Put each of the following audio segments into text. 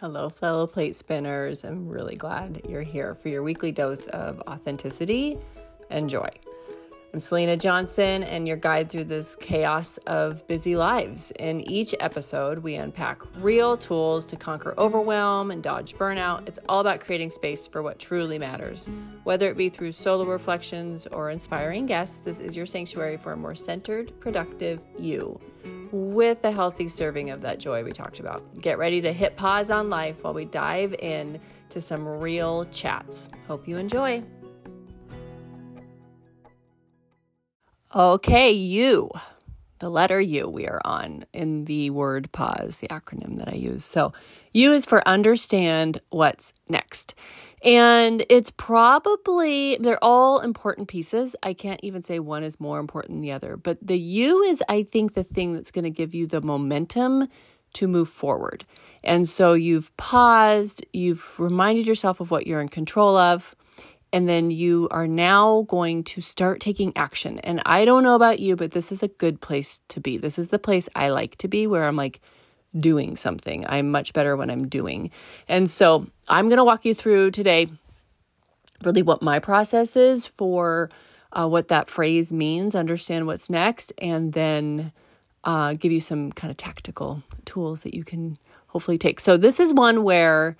Hello, fellow plate spinners. I'm really glad you're here for your weekly dose of authenticity and joy. I'm Salina Johnson and your guide through this chaos of busy lives. In each episode, we unpack real tools to conquer overwhelm and dodge burnout. It's all about creating space for what truly matters. Whether it be through solo reflections or inspiring guests, this is your sanctuary for a more centered, productive you with a healthy serving of that joy we talked about. Get ready to hit pause on life while we dive in to some real chats. Hope you enjoy. Okay, you. The letter U we are on in the word pause, the acronym that I use. So, U is for understand what's next. And it's probably, they're all important pieces. I can't even say one is more important than the other, but the U is, I think, the thing that's going to give you the momentum to move forward. And so you've paused, you've reminded yourself of what you're in control of, and then you are now going to start taking action. And I don't know about you, but this is a good place to be. This is the place I like to be where I'm like doing something. I'm much better when I'm doing. And so I'm going to walk you through today really what my process is for uh, what that phrase means, understand what's next, and then uh, give you some kind of tactical tools that you can hopefully take. So, this is one where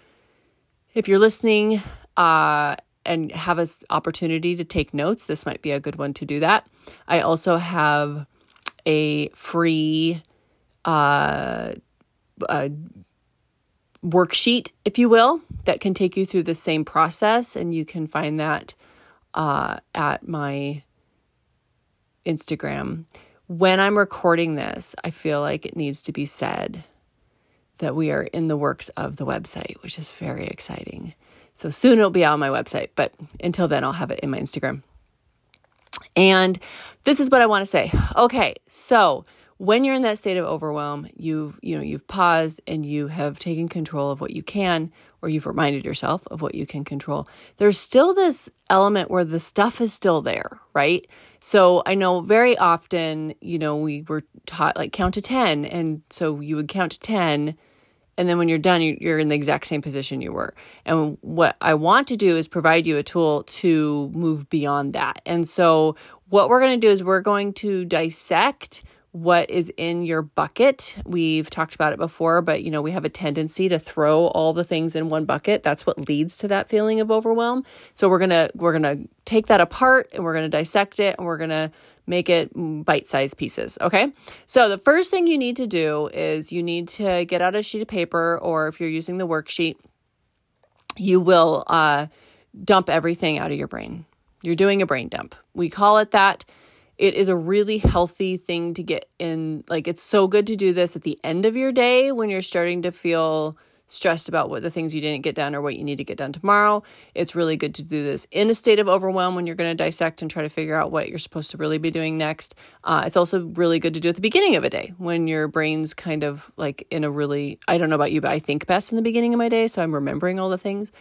if you're listening, uh, and have an opportunity to take notes, this might be a good one to do that. I also have a free uh, uh, worksheet, if you will, that can take you through the same process, and you can find that uh, at my Instagram. When I'm recording this, I feel like it needs to be said that we are in the works of the website, which is very exciting. So soon it'll be on my website, but until then, I'll have it in my Instagram. And this is what I want to say. Okay, so when you're in that state of overwhelm, you've you know you've paused and you have taken control of what you can, or you've reminded yourself of what you can control. There's still this element where the stuff is still there, right? So I know very often, you know, we were taught like count to ten, and so you would count to ten and then when you're done, you're in the exact same position you were. And what I want to do is provide you a tool to move beyond that. And so, what we're going to do is we're going to dissect what is in your bucket. We've talked about it before, but you know, we have a tendency to throw all the things in one bucket. That's what leads to that feeling of overwhelm. So we're going to we're going to take that apart and we're going to dissect it and we're going to make it bite sized pieces. Okay. So the first thing you need to do is you need to get out a sheet of paper, or if you're using the worksheet, you will uh, dump everything out of your brain. You're doing a brain dump. We call it that. It is a really healthy thing to get in. Like, it's so good to do this at the end of your day when you're starting to feel stressed about what the things you didn't get done or what you need to get done tomorrow. It's really good to do this in a state of overwhelm when you're going to dissect and try to figure out what you're supposed to really be doing next. Uh, it's also really good to do at the beginning of a day when your brain's kind of like in a really, I don't know about you, but I think best in the beginning of my day. So I'm remembering all the things.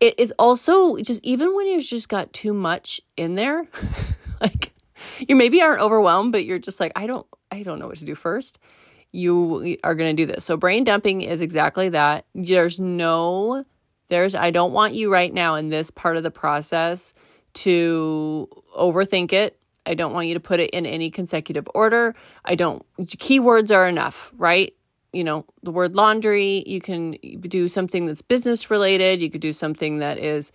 It is also just even when you've just got too much in there, like you maybe aren't overwhelmed, but you're just like, I don't, I don't know what to do first you are going to do this. So brain dumping is exactly that. There's no there's I don't want you right now in this part of the process to overthink it. I don't want you to put it in any consecutive order. I don't keywords are enough, right? You know, the word laundry, you can do something that's business related, you could do something that is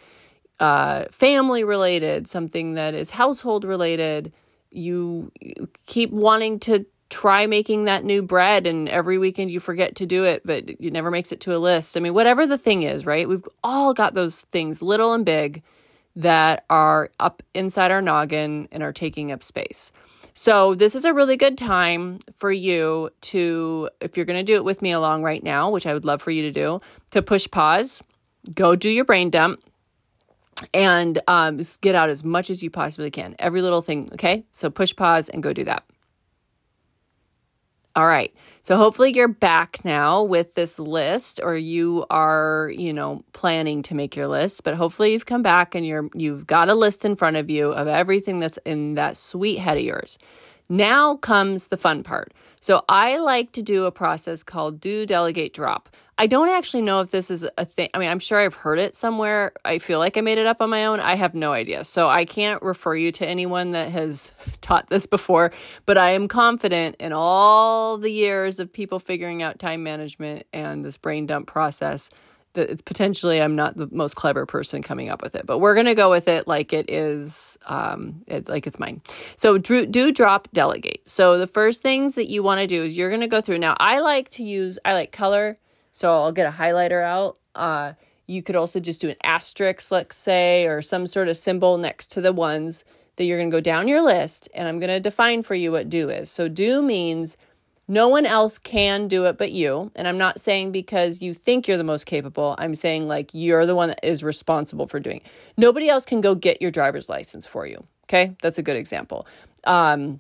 uh, family related, something that is household related. You keep wanting to try making that new bread and every weekend you forget to do it but it never makes it to a list. I mean whatever the thing is right? We've all got those things little and big that are up inside our noggin and are taking up space. So this is a really good time for you to if you're going to do it with me along right now which i would love for you to do to push pause go do your brain dump and um, get out as much as you possibly can every little thing okay? So push pause and go do that all right. So hopefully you're back now with this list or you are, you know, planning to make your list, but hopefully you've come back and you're you've got a list in front of you of everything that's in that sweet head of yours. Now comes the fun part. So I like to do a process called do delegate drop. I don't actually know if this is a thing. I mean, I'm sure I've heard it somewhere. I feel like I made it up on my own. I have no idea. So I can't refer you to anyone that has taught this before, but I am confident in all the years of people figuring out time management and this brain dump process that it's potentially I'm not the most clever person coming up with it, but we're gonna go with it like it is, um, it, like it's mine. So do, do drop delegate. So the first things that you want to do is you're gonna go through. Now I like to use I like color, so I'll get a highlighter out. Uh, you could also just do an asterisk, let's say, or some sort of symbol next to the ones that you're gonna go down your list, and I'm gonna define for you what do is. So do means no one else can do it but you. And I'm not saying because you think you're the most capable. I'm saying like you're the one that is responsible for doing. It. Nobody else can go get your driver's license for you. Okay? That's a good example. Um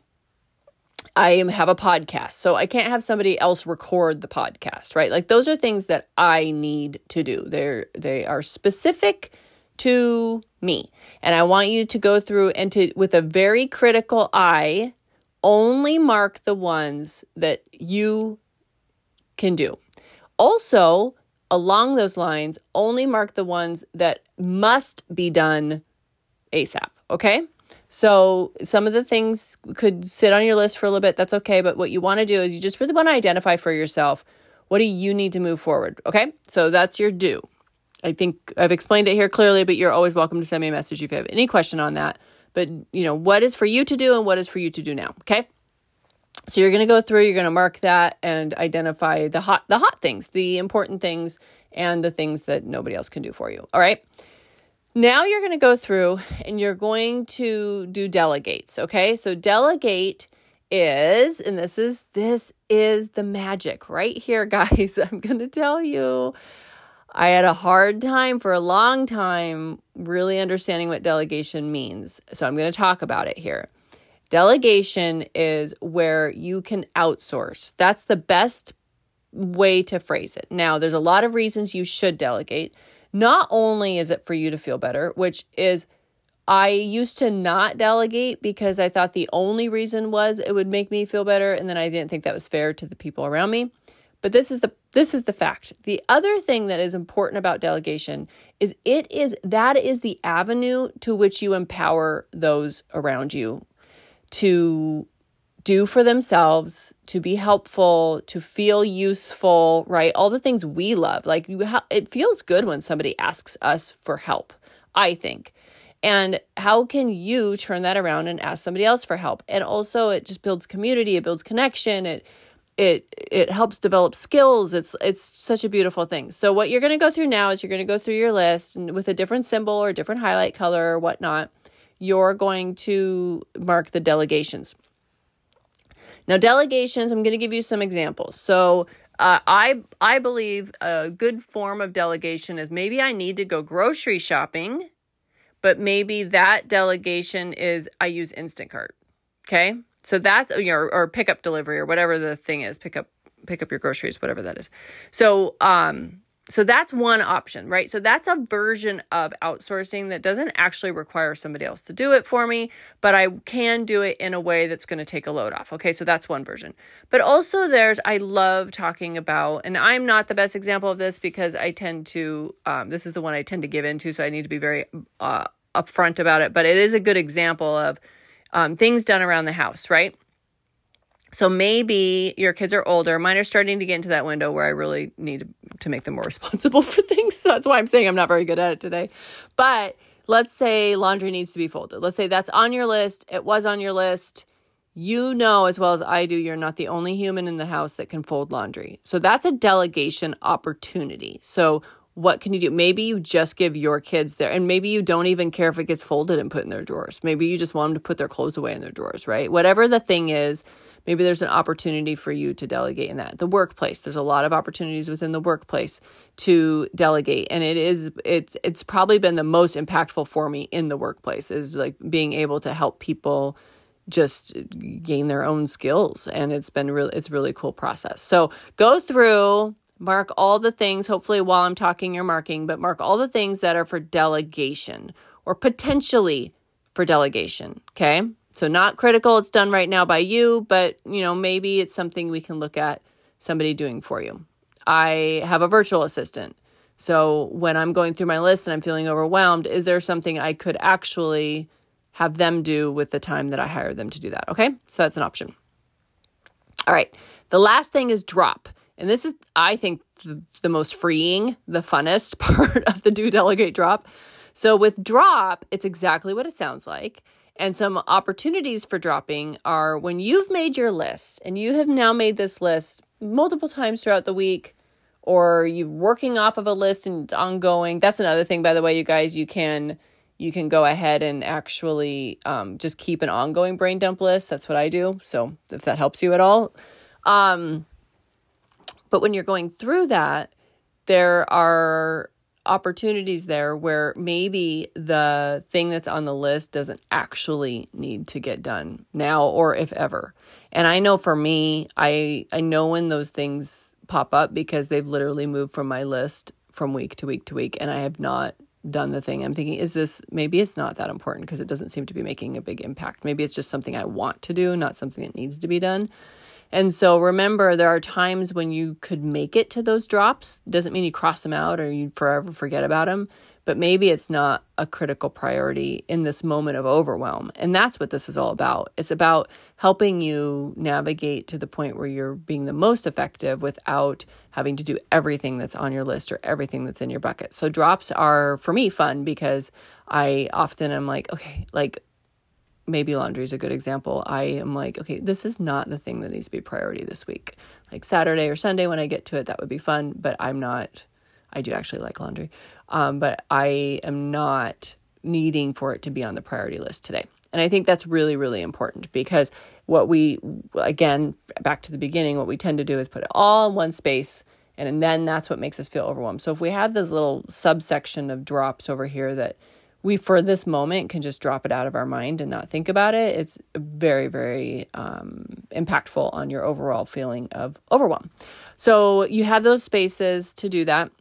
I have a podcast, so I can't have somebody else record the podcast, right? Like those are things that I need to do. They're they are specific to me. And I want you to go through and to with a very critical eye only mark the ones that you can do. Also, along those lines, only mark the ones that must be done ASAP. Okay. So some of the things could sit on your list for a little bit. That's okay. But what you want to do is you just really want to identify for yourself what do you need to move forward. Okay. So that's your do. I think I've explained it here clearly, but you're always welcome to send me a message if you have any question on that. But, you know, what is for you to do and what is for you to do now. Okay. So you're going to go through, you're going to mark that and identify the hot the hot things, the important things and the things that nobody else can do for you. All right? Now you're going to go through and you're going to do delegates, okay? So delegate is and this is this is the magic right here guys. I'm going to tell you I had a hard time for a long time really understanding what delegation means. So I'm going to talk about it here. Delegation is where you can outsource. That's the best way to phrase it. Now, there's a lot of reasons you should delegate. Not only is it for you to feel better, which is I used to not delegate because I thought the only reason was it would make me feel better and then I didn't think that was fair to the people around me. But this is the this is the fact. The other thing that is important about delegation is it is that is the avenue to which you empower those around you to do for themselves, to be helpful, to feel useful, right? All the things we love. Like you ha- it feels good when somebody asks us for help, I think. And how can you turn that around and ask somebody else for help? And also it just builds community, it builds connection, it it it helps develop skills. It's it's such a beautiful thing. So what you're going to go through now is you're going to go through your list and with a different symbol or different highlight color or whatnot. You're going to mark the delegations. Now, delegations. I'm going to give you some examples. So uh, I I believe a good form of delegation is maybe I need to go grocery shopping, but maybe that delegation is I use Instacart. Okay, so that's or, or pickup delivery or whatever the thing is, pick up pick up your groceries, whatever that is. So um so that's one option, right? So that's a version of outsourcing that doesn't actually require somebody else to do it for me, but I can do it in a way that's going to take a load off. Okay, so that's one version. But also, there's, I love talking about, and I'm not the best example of this because I tend to, um, this is the one I tend to give into, so I need to be very uh, upfront about it, but it is a good example of um, things done around the house, right? So maybe your kids are older. Mine are starting to get into that window where I really need to, to make them more responsible for things. So that's why I'm saying I'm not very good at it today. But let's say laundry needs to be folded. Let's say that's on your list. It was on your list. You know as well as I do, you're not the only human in the house that can fold laundry. So that's a delegation opportunity. So what can you do? Maybe you just give your kids there, and maybe you don't even care if it gets folded and put in their drawers. Maybe you just want them to put their clothes away in their drawers, right? Whatever the thing is, maybe there's an opportunity for you to delegate in that. The workplace, there's a lot of opportunities within the workplace to delegate, and it is it's it's probably been the most impactful for me in the workplace is like being able to help people just gain their own skills and it's been really it's really cool process so go through Mark all the things, hopefully, while I'm talking, you're marking, but mark all the things that are for delegation or potentially for delegation. Okay. So, not critical, it's done right now by you, but you know, maybe it's something we can look at somebody doing for you. I have a virtual assistant. So when I'm going through my list and I'm feeling overwhelmed, is there something I could actually have them do with the time that I hire them to do that? Okay. So that's an option. All right. The last thing is drop. And this is, I think, the, the most freeing, the funnest part of the do delegate drop. So with drop, it's exactly what it sounds like. And some opportunities for dropping are when you've made your list and you have now made this list multiple times throughout the week or you're working off of a list and it's ongoing. That's another thing, by the way, you guys, you can you can go ahead and actually um, just keep an ongoing brain dump list. That's what I do. So if that helps you at all. Um, but when you're going through that, there are opportunities there where maybe the thing that's on the list doesn't actually need to get done now or if ever. And I know for me, I I know when those things pop up because they've literally moved from my list from week to week to week and I have not done the thing. I'm thinking, is this maybe it's not that important because it doesn't seem to be making a big impact. Maybe it's just something I want to do, not something that needs to be done. And so remember, there are times when you could make it to those drops. Doesn't mean you cross them out or you forever forget about them, but maybe it's not a critical priority in this moment of overwhelm. And that's what this is all about. It's about helping you navigate to the point where you're being the most effective without having to do everything that's on your list or everything that's in your bucket. So drops are for me fun because I often am like, okay, like maybe laundry is a good example. I am like, okay, this is not the thing that needs to be priority this week. Like Saturday or Sunday when I get to it, that would be fun, but I'm not, I do actually like laundry, um, but I am not needing for it to be on the priority list today. And I think that's really, really important because what we, again, back to the beginning, what we tend to do is put it all in one space. And, and then that's what makes us feel overwhelmed. So if we have this little subsection of drops over here that we for this moment can just drop it out of our mind and not think about it it's very very um, impactful on your overall feeling of overwhelm so you have those spaces to do that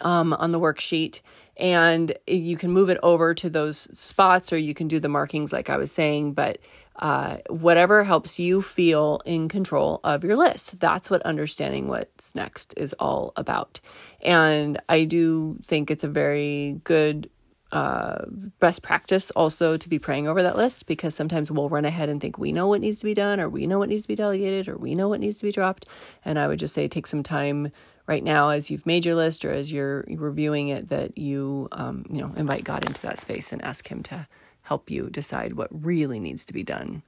um, on the worksheet and you can move it over to those spots or you can do the markings like i was saying but uh, whatever helps you feel in control of your list. That's what understanding what's next is all about. And I do think it's a very good uh, best practice also to be praying over that list because sometimes we'll run ahead and think we know what needs to be done or we know what needs to be delegated or we know what needs to be dropped. And I would just say take some time right now as you've made your list or as you're reviewing it that you um, you know invite God into that space and ask Him to help you decide what really needs to be done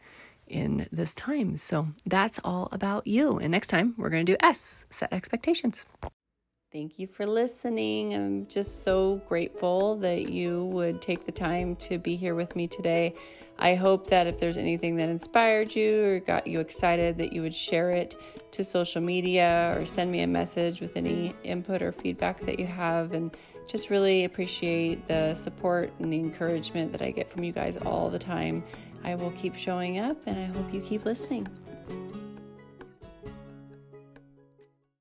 in this time. So that's all about you. And next time we're going to do S, set expectations. Thank you for listening. I'm just so grateful that you would take the time to be here with me today. I hope that if there's anything that inspired you or got you excited, that you would share it to social media or send me a message with any input or feedback that you have. And just really appreciate the support and the encouragement that I get from you guys all the time. I will keep showing up and I hope you keep listening.